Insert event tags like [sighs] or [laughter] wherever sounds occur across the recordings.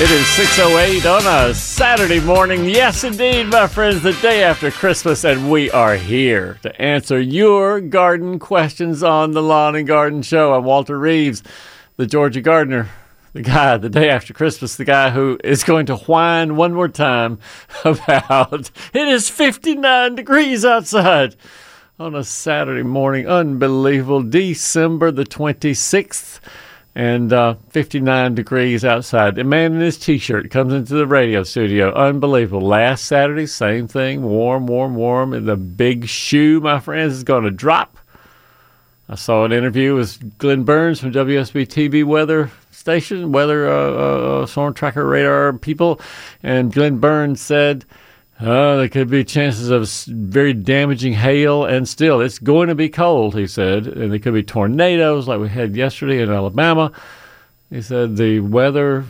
It is 6.08 on a Saturday morning. Yes, indeed, my friends, the day after Christmas, and we are here to answer your garden questions on the Lawn and Garden Show. I'm Walter Reeves, the Georgia gardener, the guy, the day after Christmas, the guy who is going to whine one more time [laughs] about it is 59 degrees outside on a Saturday morning. Unbelievable. December the 26th and uh, 59 degrees outside. The man in his t-shirt comes into the radio studio. Unbelievable. Last Saturday, same thing. Warm, warm, warm. And the big shoe, my friends, is going to drop. I saw an interview with Glenn Burns from WSB TV weather station, weather uh, uh, storm tracker radar people, and Glenn Burns said uh, there could be chances of very damaging hail, and still, it's going to be cold, he said. And there could be tornadoes like we had yesterday in Alabama. He said the weather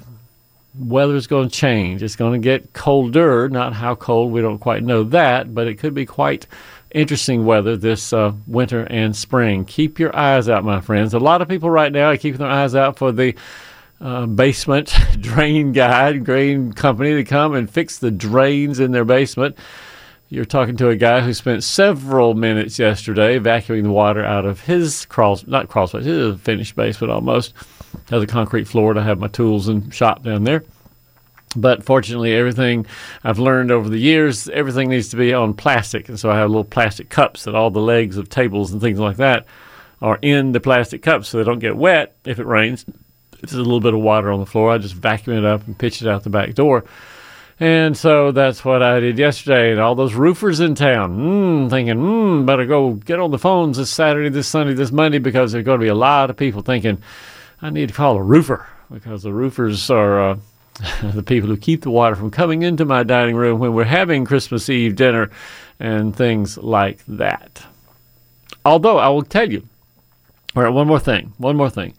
weather is going to change. It's going to get colder. Not how cold, we don't quite know that, but it could be quite interesting weather this uh, winter and spring. Keep your eyes out, my friends. A lot of people right now are keeping their eyes out for the uh, basement [laughs] drain guy, drain company to come and fix the drains in their basement. You're talking to a guy who spent several minutes yesterday vacuuming the water out of his crawl, not crawl space, his finished basement almost. Has a concrete floor to have my tools and shop down there. But fortunately, everything I've learned over the years, everything needs to be on plastic. And so I have little plastic cups that all the legs of tables and things like that are in the plastic cups so they don't get wet if it rains there's a little bit of water on the floor. I just vacuum it up and pitch it out the back door. And so that's what I did yesterday. And all those roofers in town, mm, thinking, mm, better go get on the phones this Saturday, this Sunday, this Monday, because there's going to be a lot of people thinking, I need to call a roofer because the roofers are uh, [laughs] the people who keep the water from coming into my dining room when we're having Christmas Eve dinner and things like that. Although I will tell you, all right, one more thing, one more thing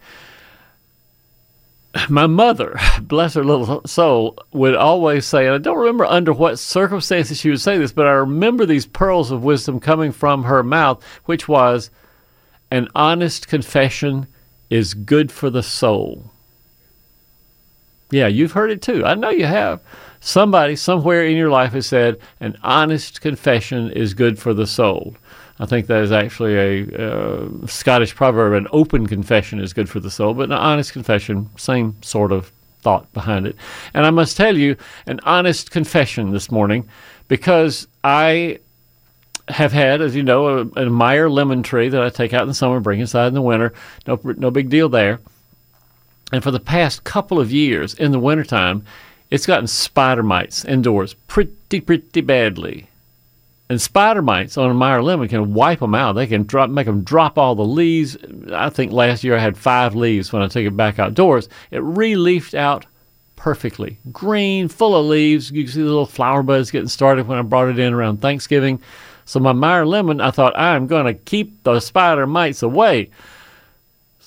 my mother, bless her little soul, would always say, and I don't remember under what circumstances she would say this, but I remember these pearls of wisdom coming from her mouth, which was, an honest confession is good for the soul. Yeah, you've heard it too. I know you have. Somebody somewhere in your life has said, an honest confession is good for the soul. I think that is actually a uh, Scottish proverb. An open confession is good for the soul, but an honest confession, same sort of thought behind it. And I must tell you, an honest confession this morning, because I have had, as you know, a, a Meyer lemon tree that I take out in the summer, bring inside in the winter. No, no big deal there. And for the past couple of years in the wintertime, it's gotten spider mites indoors pretty, pretty badly. And spider mites on a Meyer lemon can wipe them out. They can drop, make them drop all the leaves. I think last year I had five leaves when I took it back outdoors. It re-leafed out perfectly, green, full of leaves. You can see the little flower buds getting started when I brought it in around Thanksgiving. So my Meyer lemon, I thought I'm going to keep the spider mites away.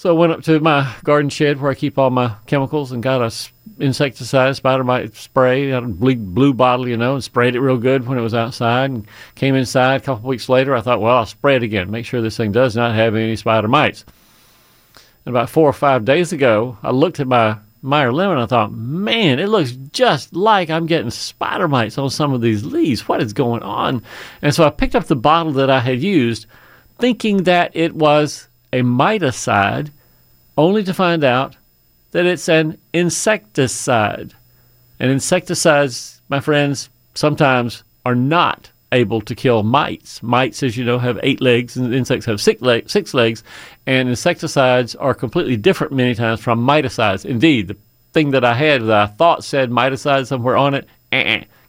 So I went up to my garden shed where I keep all my chemicals and got a insecticide, spider mite spray, a blue, bottle, you know, and sprayed it real good when it was outside. And came inside a couple weeks later. I thought, well, I'll spray it again, make sure this thing does not have any spider mites. And about four or five days ago, I looked at my Meyer lemon. And I thought, man, it looks just like I'm getting spider mites on some of these leaves. What is going on? And so I picked up the bottle that I had used, thinking that it was a miticide, only to find out that it's an insecticide. And insecticides, my friends, sometimes are not able to kill mites. Mites, as you know, have eight legs, and insects have six, leg, six legs. And insecticides are completely different many times from miticides. Indeed, the thing that I had that I thought said miticide somewhere on it,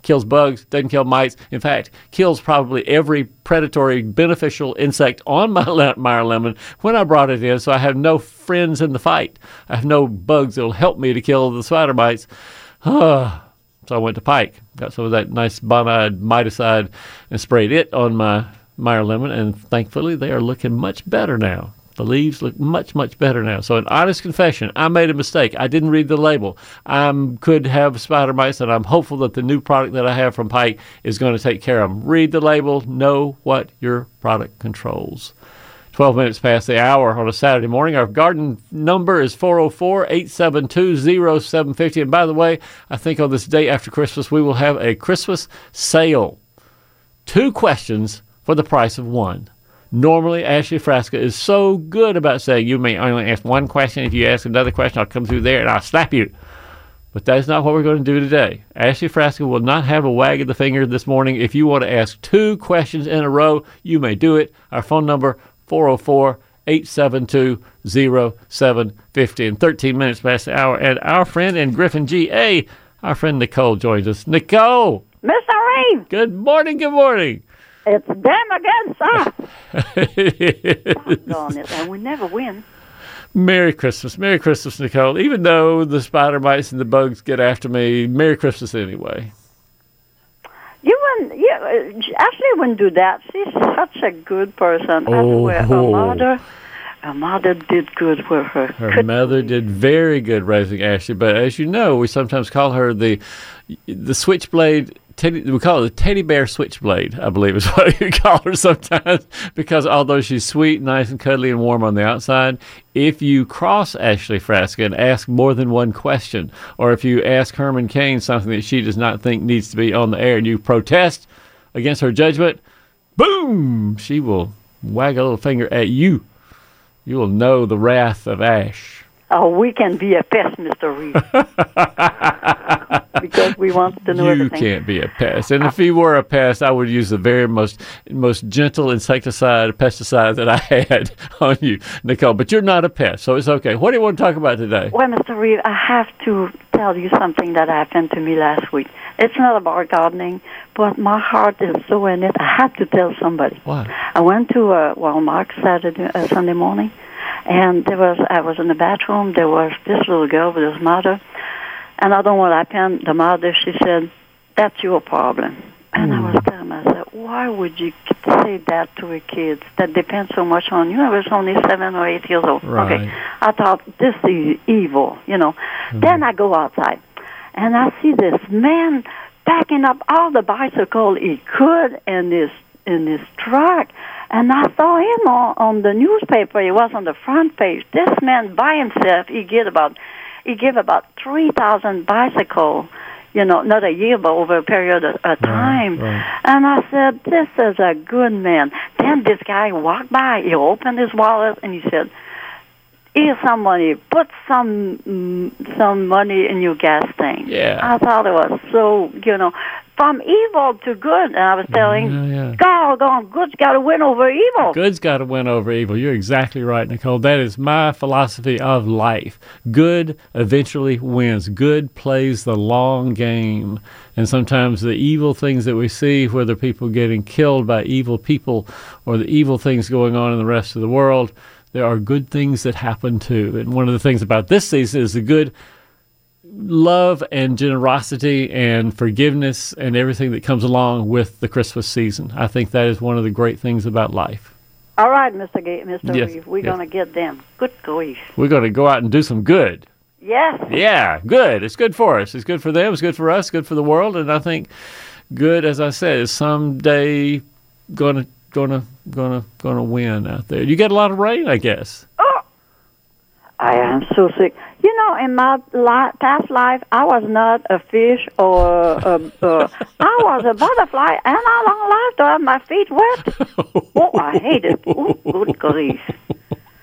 kills bugs, doesn't kill mites. In fact, kills probably every predatory beneficial insect on [laughs] my Meyer lemon when I brought it in. So I have no friends in the fight. I have no bugs that'll help me to kill the spider mites. [sighs] So I went to Pike, got some of that nice bonide miticide, and sprayed it on my Meyer lemon, and thankfully they are looking much better now. The leaves look much, much better now. So, an honest confession, I made a mistake. I didn't read the label. I could have spider mites, and I'm hopeful that the new product that I have from Pike is going to take care of them. Read the label, know what your product controls. 12 minutes past the hour on a Saturday morning. Our garden number is 404 872 0750. And by the way, I think on this day after Christmas, we will have a Christmas sale. Two questions for the price of one. Normally, Ashley Frasca is so good about saying, You may only ask one question. If you ask another question, I'll come through there and I'll slap you. But that's not what we're going to do today. Ashley Frasca will not have a wag of the finger this morning. If you want to ask two questions in a row, you may do it. Our phone number 404 872 0750 and 13 minutes past the hour. And our friend in Griffin, GA, our friend Nicole joins us. Nicole! Mr. Reeve! Good morning, good morning. It's them against us. [laughs] and we never win. Merry Christmas. Merry Christmas, Nicole. Even though the spider mites and the bugs get after me, Merry Christmas anyway. You wouldn't, you, uh, Ashley wouldn't do that. She's such a good person. Oh. Her mother, her mother did good with her. Her Good mother did very good raising Ashley, but as you know, we sometimes call her the the switchblade. Teddy, we call her the teddy bear switchblade, I believe is [laughs] what you call her sometimes, because although she's sweet, nice, and cuddly and warm on the outside, if you cross Ashley Frasca and ask more than one question, or if you ask Herman Cain something that she does not think needs to be on the air and you protest against her judgment, boom, she will wag a little finger at you. You will know the wrath of Ash. Oh, we can be a pest, Mr. Reed. [laughs] because we want to know you everything. You can't be a pest. And if you were a pest, I would use the very most most gentle insecticide, pesticide that I [laughs] had on you, Nicole. But you're not a pest, so it's okay. What do you want to talk about today? Well, Mr. Reed, I have to tell you something that happened to me last week. It's not about gardening, but my heart is so in it. I had to tell somebody. What? I went to uh, Walmart Saturday, uh, Sunday morning, and there was I was in the bathroom. There was this little girl with his mother, and I don't know what happened. The mother, she said, "That's your problem." And I was telling myself, why would you say that to a kid that depends so much on you? I was only seven or eight years old. Right. Okay, I thought this is evil, you know. Then I go outside, and I see this man packing up all the bicycle he could in this in this truck. And I saw him on, on the newspaper. He was on the front page. This man by himself, he get about he gave about three thousand bicycle. You know, not a year, but over a period of, of time. right. And I said, "This is a good man." Then this guy walked by. He opened his wallet and he said, "Here's some money. Put some mm, some money in your gas tank." Yeah. I thought it was so, you know, from evil to good. And I was telling, Yeah, yeah. God, God, good's got to win over evil. Good's got to win over evil. You're exactly right, Nicole. That is my philosophy of life. Good eventually wins. Good plays the long game. And sometimes the evil things that we see, whether people getting killed by evil people or the evil things going on in the rest of the world, there are good things that happen too. And one of the things about this season is the good love and generosity and forgiveness and everything that comes along with the Christmas season. I think that is one of the great things about life. All right, Mr. Ga- Mr. Yes, Reeve, we're yes. going to get them. Good grief. We're going to go out and do some good. Yes. Yeah, good. It's good for us. It's good for them. It's good for us. Good for the world. And I think good, as I said, is someday going to going to going to going to win out there. You get a lot of rain, I guess. Oh, I am so sick. You know, in my li- past life, I was not a fish or a, uh, I was a butterfly, and I long life to have my feet wet. [laughs] oh, I hate it. Oh, good grief.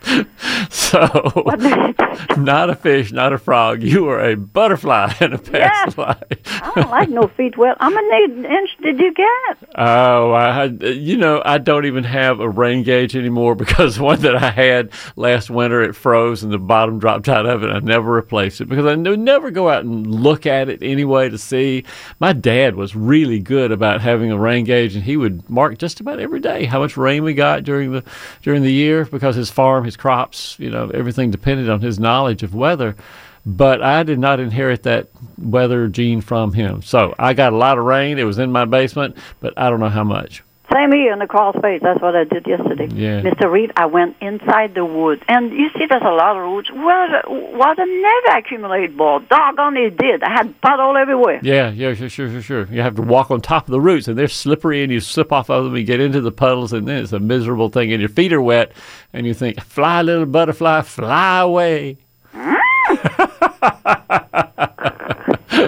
[laughs] So, What do you think? not a fish, not a frog. You were a butterfly [laughs] in a past Yes. life. I don't like no feet Well, I'm an eight inch did you get? Oh, I you know, I don't even have a rain gauge anymore [laughs] because one that I had last winter it froze and the bottom dropped out of it. I never replaced it because I never go out and look at it anyway to see. My dad was really good about having a rain gauge, and he would mark just about every day how much rain we got during the during the year because his farm, his crops, you know, everything depended on his knowledge of weather. but I did not inherit that weather gene from him. So I got a lot of rain. It was in my basement, but I don't know how much. Same here in the crawl space. That's what I did yesterday. Yeah. Mr. Reed, I went inside the woods. And you see, there's a lot of woods. Water, water never accumulated, boy. Doggone it did. I had puddle everywhere. Yeah, yeah, sure, sure, sure, sure. You have to walk on top of the roots, and they're slippery, and you slip off of them, and get into the puddles, and then it's a miserable thing, and your feet are wet, and you think, fly, little butterfly, fly away. Mm. [laughs]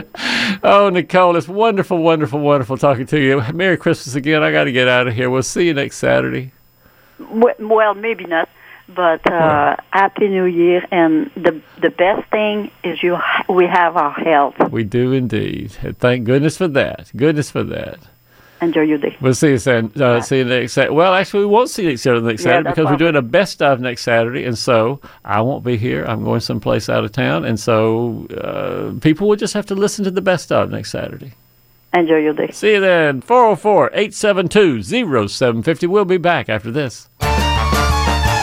[laughs] oh, Nicole, it's wonderful, wonderful, wonderful talking to you. Merry Christmas again. I got to get out of here. We'll see you next Saturday. Well, maybe not. But uh, Happy New Year. And the the best thing is you we have our health. We do indeed. Thank goodness for that. Goodness for that. Enjoy your day. We'll see you then. Uh, see you next Saturday. Well, actually, we won't see each other next Yeah, Saturday because we're doing a best of next Saturday, and so I won't be here. I'm going someplace out of town, and so uh, people will just have to listen to the best of next Saturday. Enjoy your day. See you then. 404 872 0750. We'll be back after this.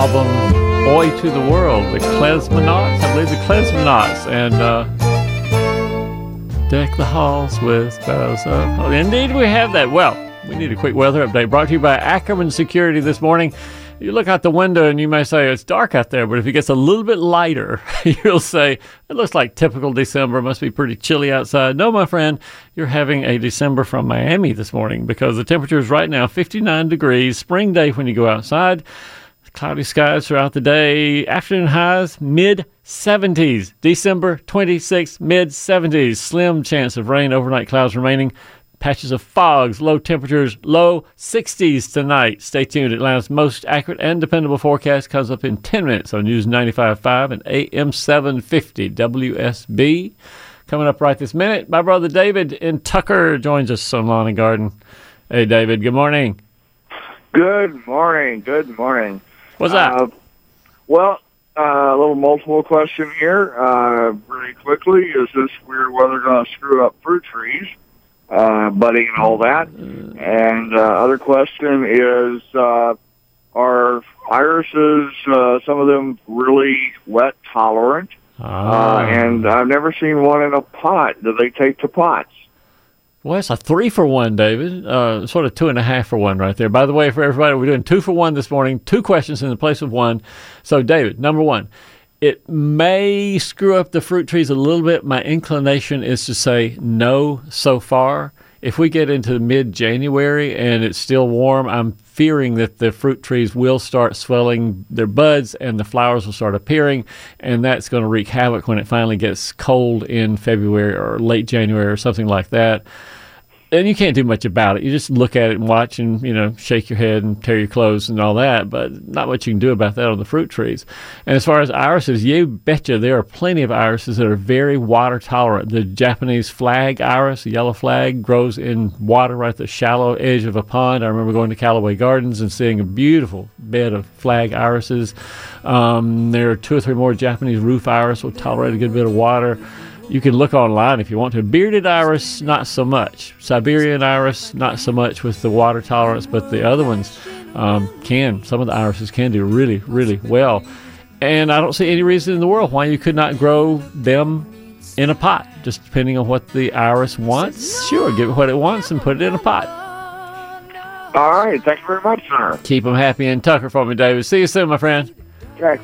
Album Oy to the World, the Klezmonauts, I believe the Klezmonauts, and uh, deck the halls with of. Oh, indeed, we have that. Well, we need a quick weather update brought to you by Ackerman Security this morning. You look out the window and you may say it's dark out there, but if it gets a little bit lighter, [laughs] you'll say it looks like typical December. Must be pretty chilly outside. No, my friend, you're having a December from Miami this morning because the temperature is right now 59 degrees, spring day when you go outside. Cloudy skies throughout the day. Afternoon highs mid 70s. December 26, mid 70s. Slim chance of rain, overnight clouds remaining. Patches of fogs, low temperatures, low 60s tonight. Stay tuned. Atlanta's most accurate and dependable forecast comes up in 10 minutes on News 95.5 and AM 750 WSB. Coming up right this minute, my brother David in Tucker joins us on Lawn and Garden. Hey, David, good morning. Good morning. Good morning. What's that? Uh, well, uh, a little multiple question here. Uh, really quickly, is this weird weather going to screw up fruit trees, uh, budding and all that? And uh, other question is, uh, are irises, uh, some of them really wet tolerant? Ah. Uh, and I've never seen one in a pot. Do they take to pots? Well, it's a three for one, David. Uh, sort of two and a half for one right there. By the way, for everybody, we're doing two for one this morning. Two questions in the place of one. So, David, number one, it may screw up the fruit trees a little bit. My inclination is to say no so far. If we get into mid January and it's still warm, I'm fearing that the fruit trees will start swelling their buds and the flowers will start appearing, and that's going to wreak havoc when it finally gets cold in February or late January or something like that and you can't do much about it. You just look at it and watch and, you know, shake your head and tear your clothes and all that, but not much you can do about that on the fruit trees. And as far as irises, you betcha there are plenty of irises that are very water tolerant. The Japanese flag iris, the yellow flag, grows in water right at the shallow edge of a pond. I remember going to Callaway Gardens and seeing a beautiful bed of flag irises. Um, there are two or three more Japanese roof iris will tolerate a good bit of water. You can look online if you want to. Bearded iris, not so much. Siberian iris, not so much with the water tolerance, but the other ones um, can. Some of the irises can do really, really well. And I don't see any reason in the world why you could not grow them in a pot, just depending on what the iris wants. Sure, give it what it wants and put it in a pot. All right. Thank you very much, sir. Keep them happy and Tucker for me, David. See you soon, my friend. Okay.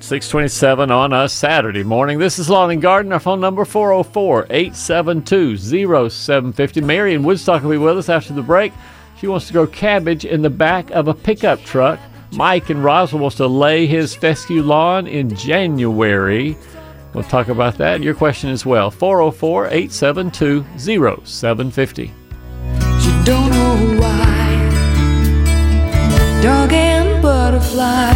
627 on a Saturday morning. This is Lawn and Garden. Our phone number 404-872-0750. Mary in Woodstock will be with us after the break. She wants to grow cabbage in the back of a pickup truck. Mike in Roswell wants to lay his fescue lawn in January. We'll talk about that. Your question as well. 404-872-0750. You don't know why. Dog and butterfly.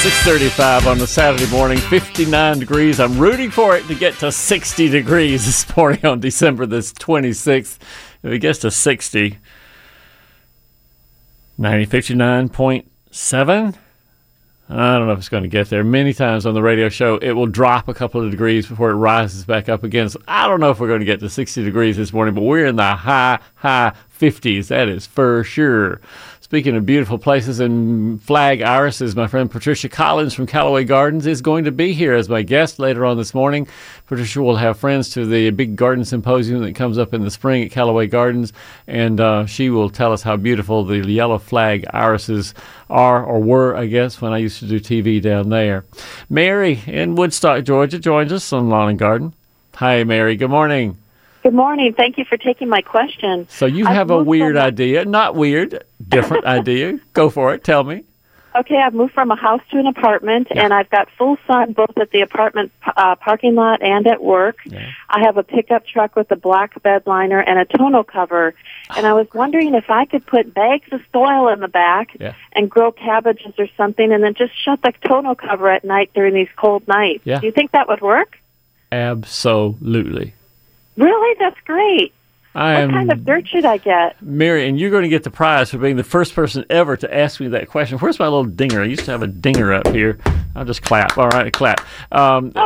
6:35 on the Saturday morning, 59 degrees. I'm rooting for it to get to 60 degrees [laughs] this morning on December this 26th. If it gets to 60, 90, 59.7. I don't know if it's going to get there. Many times on the radio show, it will drop a couple of degrees before it rises back up again. So I don't know if we're going to get to 60 degrees this morning, but we're in the high, high 50s. That is for sure. Speaking of beautiful places and flag irises, my friend Patricia Collins from Callaway Gardens is going to be here as my guest later on this morning. Patricia will have friends to the big garden symposium that comes up in the spring at Callaway Gardens, and uh, she will tell us how beautiful the yellow flag irises are or were, I guess, when I used to do TV down there. Mary in Woodstock, Georgia, joins us on Lawn and Garden. Hi, Mary. Good morning. Good morning. Thank you for taking my question. So you I've have a weird idea, not weird, different idea. Go for it. Tell me. Okay, I've moved from a house to an apartment, and I've got full sun both at the apartment uh, parking lot and at work. Yeah. I have a pickup truck with a black bed liner and a tonneau cover, and I was wondering if I could put bags of soil in the back Yeah. and grow cabbages or something, and then just shut the tonneau cover at night during these cold nights. Yeah. Do you think that would work? Absolutely. Really, that's great. I What kind of dirt should I get? Mary, and you're going to get the prize for being the first person ever to ask me that question. Where's my little dinger? I used to have a dinger up here. I'll just clap. All right, clap. Um, [laughs]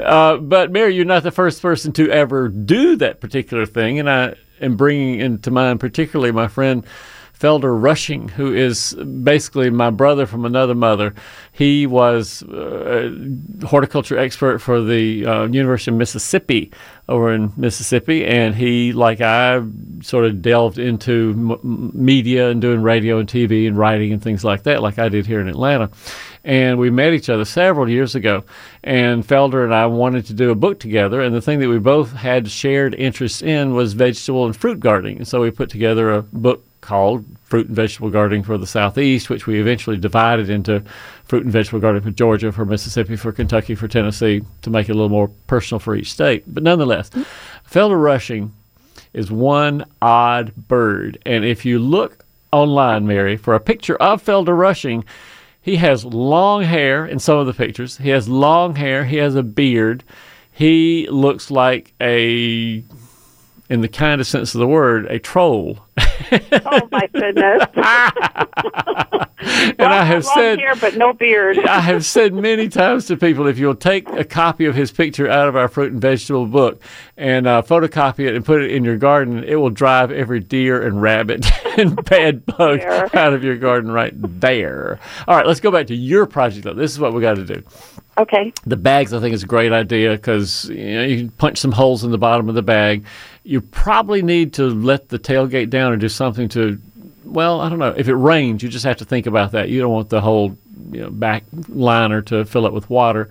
uh, but Mary, you're not the first person to ever do that particular thing, and I am bringing into mind particularly my friend. Felder Rushing, who is basically my brother from another mother. He was uh, a horticulture expert for the uh, University of Mississippi over in Mississippi, and he, like I, sort of delved into m- media and doing radio and TV and writing and things like that, like I did here in Atlanta. And we met each other several years ago, and Felder and I wanted to do a book together. And the thing that we both had shared interests in was vegetable and fruit gardening. And so we put together a book called Fruit and Vegetable Gardening for the Southeast, which we eventually divided into Fruit and Vegetable Gardening for Georgia, for Mississippi, for Kentucky, for Tennessee, to make it a little more personal for each state. But nonetheless, Felder Rushing is one odd bird. And if you look online, Mary, for a picture of Felder Rushing, he has long hair in some of the pictures. He has long hair. He has a beard. He looks like a, in the kindest sense of the word, a troll. [laughs] Oh my goodness! [laughs] and I have said, hair, but no beard. [laughs] I have said many times to people, if you'll take a copy of his picture out of our fruit and vegetable book and uh, photocopy it and put it in your garden, it will drive every deer and rabbit and bad bug There. out of your garden right there. All right, let's go back to your project, though. This is what we got to do. Okay. The bags, I think, is a great idea because you know you can punch some holes in the bottom of the bag. You probably need to let the tailgate down or do something to. Well, I don't know. If it rains, you just have to think about that. You don't want the whole you know, back liner to fill up with water.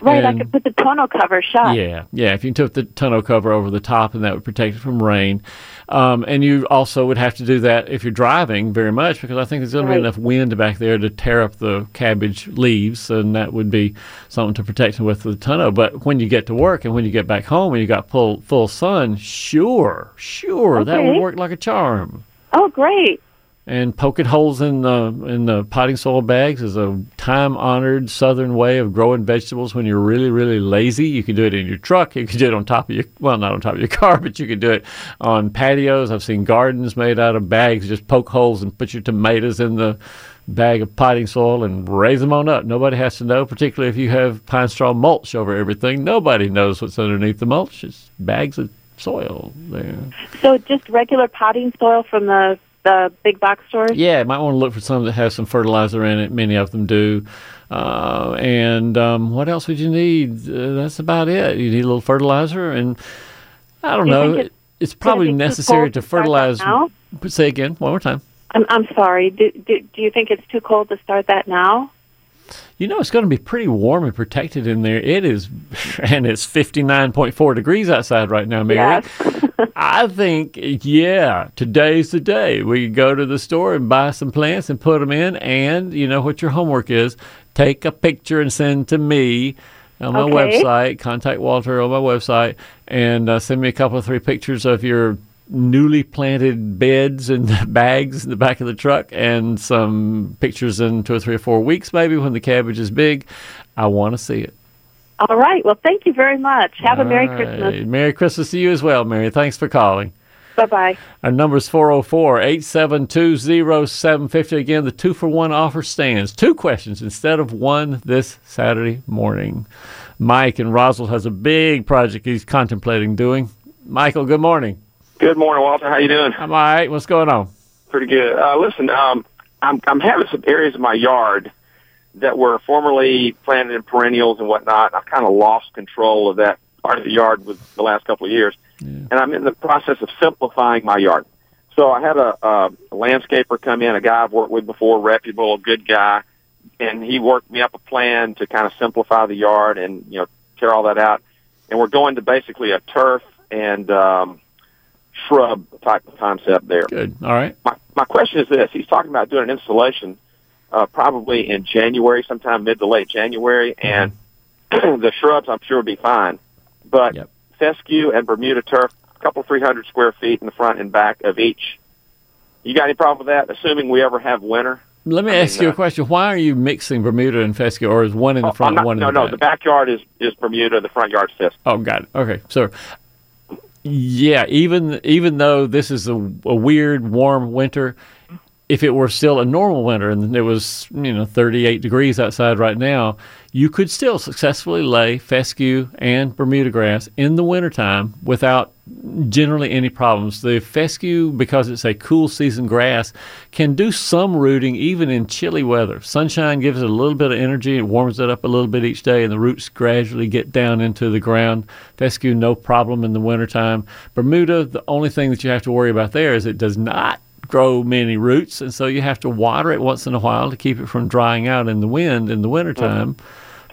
Right, And- I could put the tonneau cover shut. yeah, yeah. If you took the tonneau cover over the top, and that would protect it from rain. Um, and you also would have to do that if you're driving very much, because I think there's going to be enough wind back there to tear up the cabbage leaves, and that would be something to protect them with the tonneau. But when you get to work and when you get back home and you got full full sun, sure, sure, that would work like a charm. Oh, great. And poking holes in the in the potting soil bags is a time honored Southern way of growing vegetables when you're really really lazy. You can do it in your truck. You can do it on top of your well, not on top of your [laughs] car, but you can do it on patios. I've seen gardens made out of bags. Just poke holes and put your tomatoes in the bag of potting soil and raise them on up. Nobody has to know, particularly if you have pine straw mulch over everything. Nobody knows what's underneath the mulch. It's bags of soil there. So just regular potting soil from the the big box stores. Yeah, might want to look for some that has some fertilizer in it. Many of them do. Uh, and um, what else would you need? Uh, that's about it. You need a little fertilizer, and I don't Do know. think it- it's probably necessary to fertilize. Say again, one more time. I'm, I'm sorry. Do, do, do you think it's too cold to start that now? You know, it's going to be pretty warm and protected in there. It is, [laughs] and it's 59.4 degrees outside right now, Mary. Yes. [laughs] I think, yeah, today's the day. We go to the store and buy some plants and put them in. And you know what your homework is take a picture and send to me on my Okay. website. Contact Walter on my website and uh, send me a couple of three pictures of your newly planted beds and [laughs] bags in the back of the truck and some pictures in two or three or four weeks, maybe when the cabbage is big. I want to see it. All right. Well, thank you very much. Have a Merry All Christmas. Merry Christmas to you as well, Mary. Thanks for calling. Bye bye. Our number is 404 872 0750. Again, the two for one offer stands. Two questions instead of one this Saturday morning. Mike and Roswell has a big project he's contemplating doing. Michael, good morning. Good morning, Walter. How you doing? I'm all right. What's going on? Pretty good. Uh, listen, um, I'm I'm having some areas of my yard that were formerly planted in perennials and whatnot. I've kind of lost control of that part of the yard with the last couple of years, and I'm in the process of simplifying my yard. So I had a, a, a landscaper come in, a guy I've worked with before, reputable, good guy, and he worked me up a plan to kind of simplify the yard and you know tear all that out. And we're going to basically a turf and um, shrub type of concept there. Good. All right. My my question is this: He's talking about doing an installation uh, probably in January, sometime mid to late January, and [clears throat] the shrubs I'm sure would be fine. But Yep. fescue and Bermuda turf, a couple three hundred square feet in the front and back of each. You got any problem with that? Assuming we ever have winter. Let me I mean, ask you a uh, question. Why are you mixing Bermuda and fescue, or is one in the Oh, front I'm and not- one in the back? no, no. The backyard is is Bermuda. The front yard's fescue. Oh, got it. Okay, so yeah, even even though this is a, a weird warm winter, if it were still a normal winter and it was you know 38 degrees outside right now, you could still successfully lay fescue and Bermuda grass in the wintertime without generally any problems. The fescue, because it's a cool season grass, can do some rooting even in chilly weather. Sunshine gives it a little bit of energy, it warms it up a little bit each day, and the roots gradually get down into the ground. Fescue, no problem in the wintertime. Bermuda, the only thing that you have to worry about there is it does not grow many roots, and so you have to water it once in a while to keep it from drying out in the wind in the wintertime.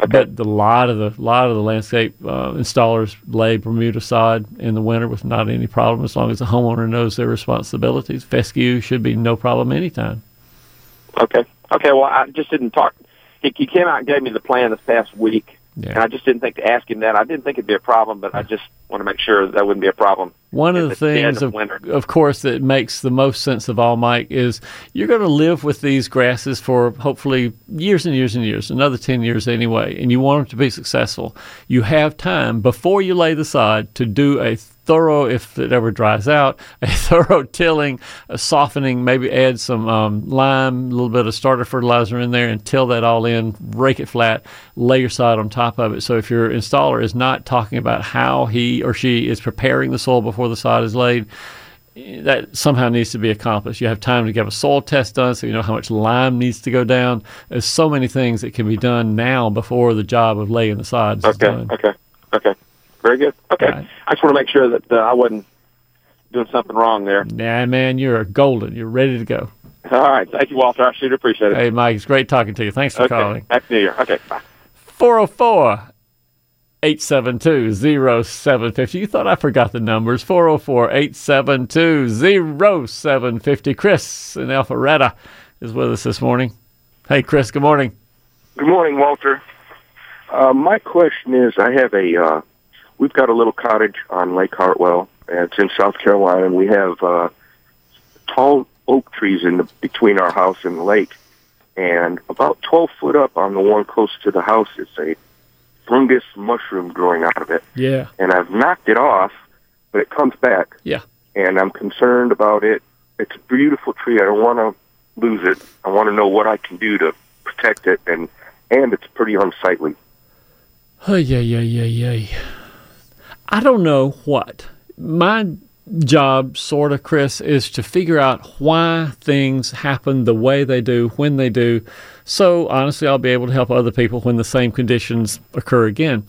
But the lot of the lot of the landscape uh, installers lay Bermuda sod in the winter with not any problem as long as the homeowner knows their responsibilities. Fescue should be no problem anytime. Okay. Okay. Well, I just didn't talk. He, he came out and gave me the plan this past week, Yeah. and I just didn't think to ask him that. I didn't think it'd be a problem, but I just want to make sure that wouldn't be a problem. One of the the things, of of, of course, that makes the most sense of all, Mike, is you're going to live with these grasses for hopefully years and years and years, another 10 years anyway, and you want them to be successful. You have time before you lay the sod to do a thorough, if it ever dries out, a [laughs] thorough tilling, a softening, maybe add some um, lime, a little bit of starter fertilizer in there, and till that all in, rake it flat, lay your sod on top of it. So if your installer is not talking about how he or she is preparing the soil before the sod is laid, that somehow needs to be accomplished. You have time to get a soil test done so you know how much lime needs to go down. There's so many things that can be done now before the job of laying the sods is Okay. done. Okay. Okay. Very good. Okay. Right. I just want to make sure that uh, I wasn't doing something wrong there. Nah, man, you're golden. You're ready to go. All right. Thank you, Walter. I should appreciate it. Hey, Mike, it's great talking to you. Thanks for okay. calling. Happy New Year. Okay. Bye. 404 872 0750. You thought I forgot the numbers. 404 872 0750. Chris in Alpharetta is with us this morning. Hey, Chris, good morning. Good morning, Walter. Uh, my question is, I have a, uh, we've got a little cottage on Lake Hartwell, and it's in South Carolina, and we have uh, tall oak trees in the, between our house and the lake. And about 12 foot up on the one close to the house is a fungus mushroom growing out of it. Yeah. And I've knocked it off, but it comes back. Yeah. And I'm concerned about it. It's a beautiful tree. I don't want to lose it. I want to know what I can do to protect it, and and it's pretty unsightly. Oh, yeah, yeah, yeah, yeah. I don't know what. My job, sort of, Chris, is to figure out why things happen the way they do, when they do. So, honestly, I'll be able to help other people when the same conditions occur again.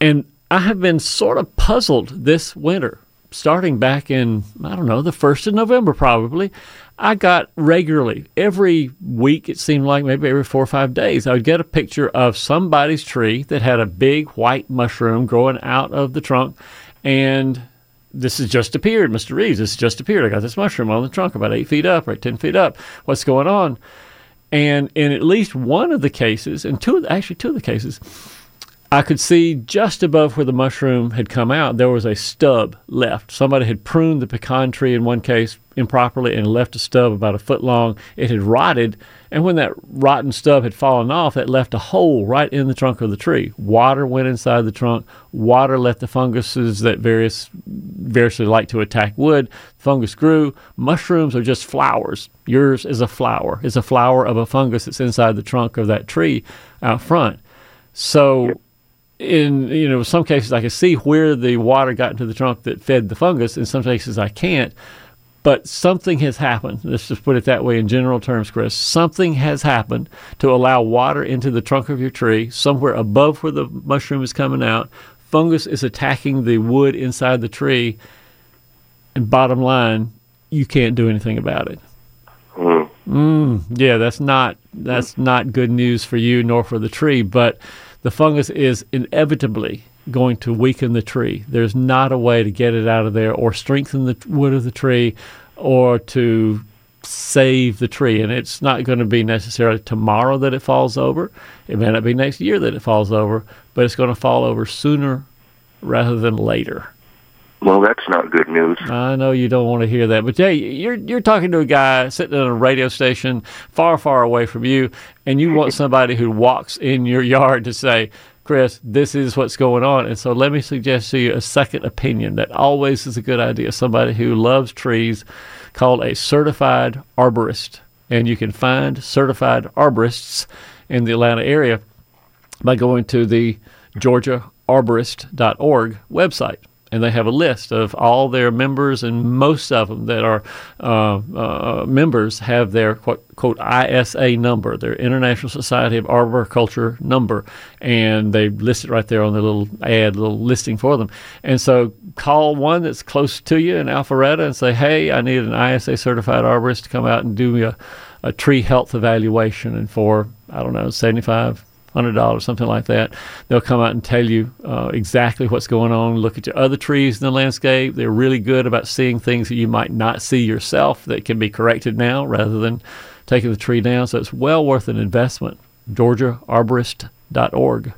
And I have been sort of puzzled this winter starting back in, I don't know, the 1st of November probably, I got regularly, every week, it seemed like maybe every four or five days, I would get a picture of somebody's tree that had a big white mushroom growing out of the trunk. And this has just appeared, Mr. Reeves. This has just appeared. I got this mushroom on the trunk about eight feet up right, 10 feet up. What's going on? And in at least one of the cases, and two, actually two of the cases, I could see just above where the mushroom had come out, there was a stub left. Somebody had pruned the pecan tree in one case improperly and left a stub about a foot long. It had rotted, and when that rotten stub had fallen off, that left a hole right in the trunk of the tree. Water went inside the trunk. Water let the funguses that various variously like to attack wood. Fungus grew. Mushrooms are just flowers. Yours is a flower. It's a flower of a fungus that's inside the trunk of that tree out front. So in you know some cases I can see where the water got into the trunk that fed the fungus. In some cases I can't. But something has happened. Let's just put it that way in general terms, Chris. Something has happened to allow water into the trunk of your tree, somewhere above where the mushroom is coming out. Fungus is attacking the wood inside the tree. And bottom line, you can't do anything about it. Mm. Mm, yeah, that's not that's not good news for you nor for the tree. But the fungus is inevitably going to weaken the tree. There's not a way to get it out of there or strengthen the wood of the tree or to save the tree. And it's not going to be necessarily tomorrow that it falls over. It may not be next year that it falls over, but it's going to fall over sooner rather than later. Well, that's not good news. I know you don't want to hear that, but hey, you're you're talking to a guy sitting in a radio station far, far away from you, and you want [laughs] somebody who walks in your yard to say, Chris, this is what's going on. And so let me suggest to you a second opinion that always is a good idea. Somebody who loves trees called a certified arborist. And you can find certified arborists in the Atlanta area by going to the georgiaarborist.org website and they have a list of all their members, and most of them that are uh, uh, members have their quote, quote, ISA number, their International Society of Arboriculture number, and they list it right there on their little ad, little listing for them. And so call one that's close to you in Alpharetta and say, hey, I need an ISA certified arborist to come out and do me a, a tree health evaluation, and for I don't know, seventy five hundred dollars, something like that. They'll come out and tell you uh, exactly what's going on. Look at your other trees in the landscape. They're really good about seeing things that you might not see yourself that can be corrected now, rather than taking the tree down. So it's well worth an investment. GeorgiaArborist.org.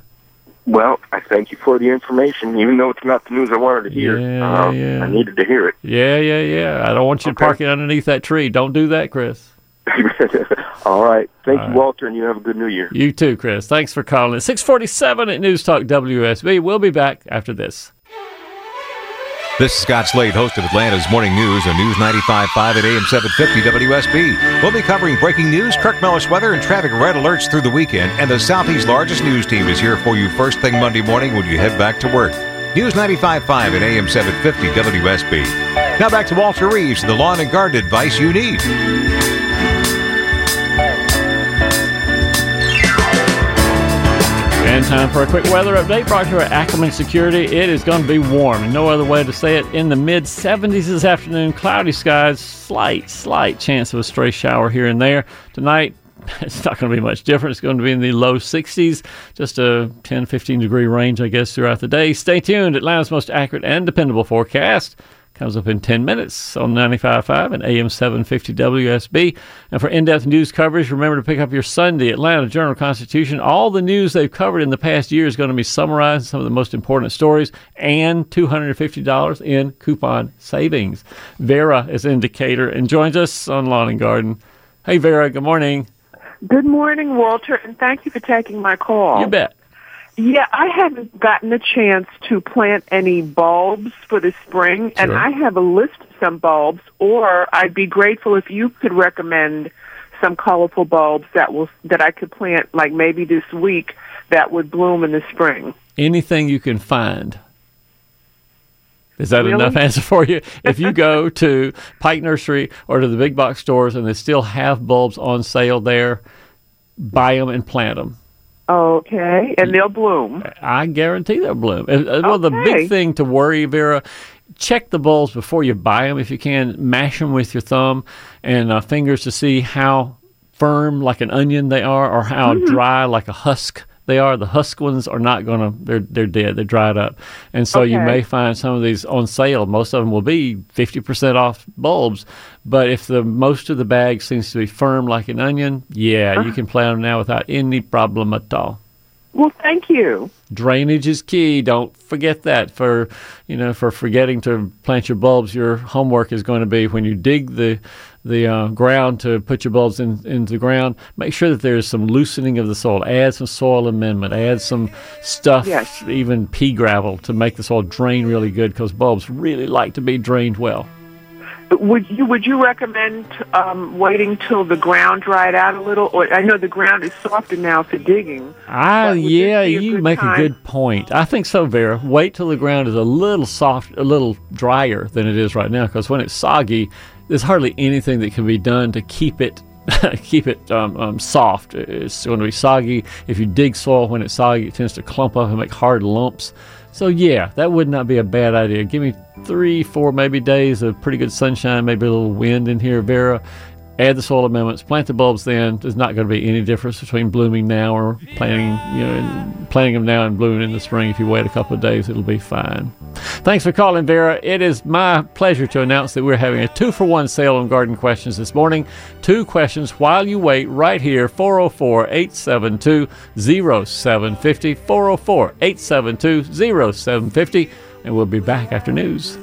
Well, I thank you for the information, even though it's not the news I wanted to hear. Yeah, um, yeah. I needed to hear it. Yeah, yeah, yeah. I don't want you Okay. parking underneath that tree. Don't do that, Chris. [laughs] All right. Thank All you, right. Walter, and you have a good new year. You too, Chris. Thanks for calling. It's 647 at News Talk WSB. We'll be back after this. This is Scott Slade, host of Atlanta's Morning News on News 95.5 at AM 750 WSB. We'll be covering breaking news, Kirk Mellish weather, and traffic red alerts through the weekend. And the Southeast's largest news team is here for you first thing Monday morning when you head back to work. News 95.5 at AM 750 WSB. Now back to Walter Reeves, the lawn and garden advice you need. And time for a quick weather update brought to you by Ackerman Security. It is going to be warm, no other way to say it. In the mid 70s this afternoon, cloudy skies, slight, slight chance of a stray shower here and there. Tonight, [laughs] it's not going to be much different. It's going to be in the low 60s, just a 10, 15 degree range, I guess, throughout the day. Stay tuned. Atlanta's most accurate and dependable forecast comes up in 10 minutes on 95.5 and AM 750 WSB. And for in-depth news coverage, remember to pick up your Sunday Atlanta Journal-Constitution. All the news they've covered in the past year is going to be summarized, some of the most important stories, and $250 in coupon savings. Vera is in Decatur and joins us on Lawn and Garden. Hey, Vera, good morning. Good morning, Walter, and thank you for taking my call. You bet. Yeah, I haven't gotten a chance to plant any bulbs for the spring, and I have a list of some bulbs, or I'd be grateful if you could recommend some colorful bulbs that will that I could plant like maybe this week that would bloom in the spring. anything you can find. Is that Really? enough [laughs] answer for you? If you go to Pike Nursery or to the big box stores and they still have bulbs on sale there, buy them and plant them. Okay, and they'll bloom. I guarantee they'll bloom. Uh, Well, the big thing to worry, Vera, check the bulbs before you buy them if you can. Mash them with your thumb and uh, fingers to see how firm, like an onion, they are, or how Mm-hmm. dry, like a husk. They are the husk ones are not gonna. They're they're dead. They're dried up, and so you may find some of these on sale. Most of them will be fifty percent off bulbs, but if the most of the bag seems to be firm like an onion, yeah, Uh. you can plant them now without any problem at all Well, thank you. drainage is key don't forget that for you know for forgetting to plant your bulbs your homework is going to be when you dig the the uh, ground to put your bulbs in into the ground make sure that there's some loosening of the soil add some soil amendment add some stuff Yes. even pea gravel to make the soil drain really good because bulbs really like to be drained well Would you would you recommend um, waiting till the ground dried out a little? Or I know the ground is softer now for digging. Ah, But would this yeah, you make time? a good point. I think so, Vera. Wait till the ground is a little soft, a little drier than it is right now, because when it's soggy, there's hardly anything that can be done to keep it [laughs] keep it um, um, soft. It's going to be soggy. If you dig soil when it's soggy, it tends to clump up and make hard lumps. So yeah, that would not be a bad idea. Give me three, four, maybe days of pretty good sunshine, maybe a little wind in here, Vera. Add the soil amendments, plant the bulbs. Then there's not going to be any difference between blooming now or planting, you know, planting them now and blooming in the spring. If you wait a couple of days, it'll be fine. Thanks for calling, Vera. It is my pleasure to announce that we're having a two for one sale on garden questions this morning. Two questions while you wait right here 404 872 0750. 404 872 0750. And we'll be back after news.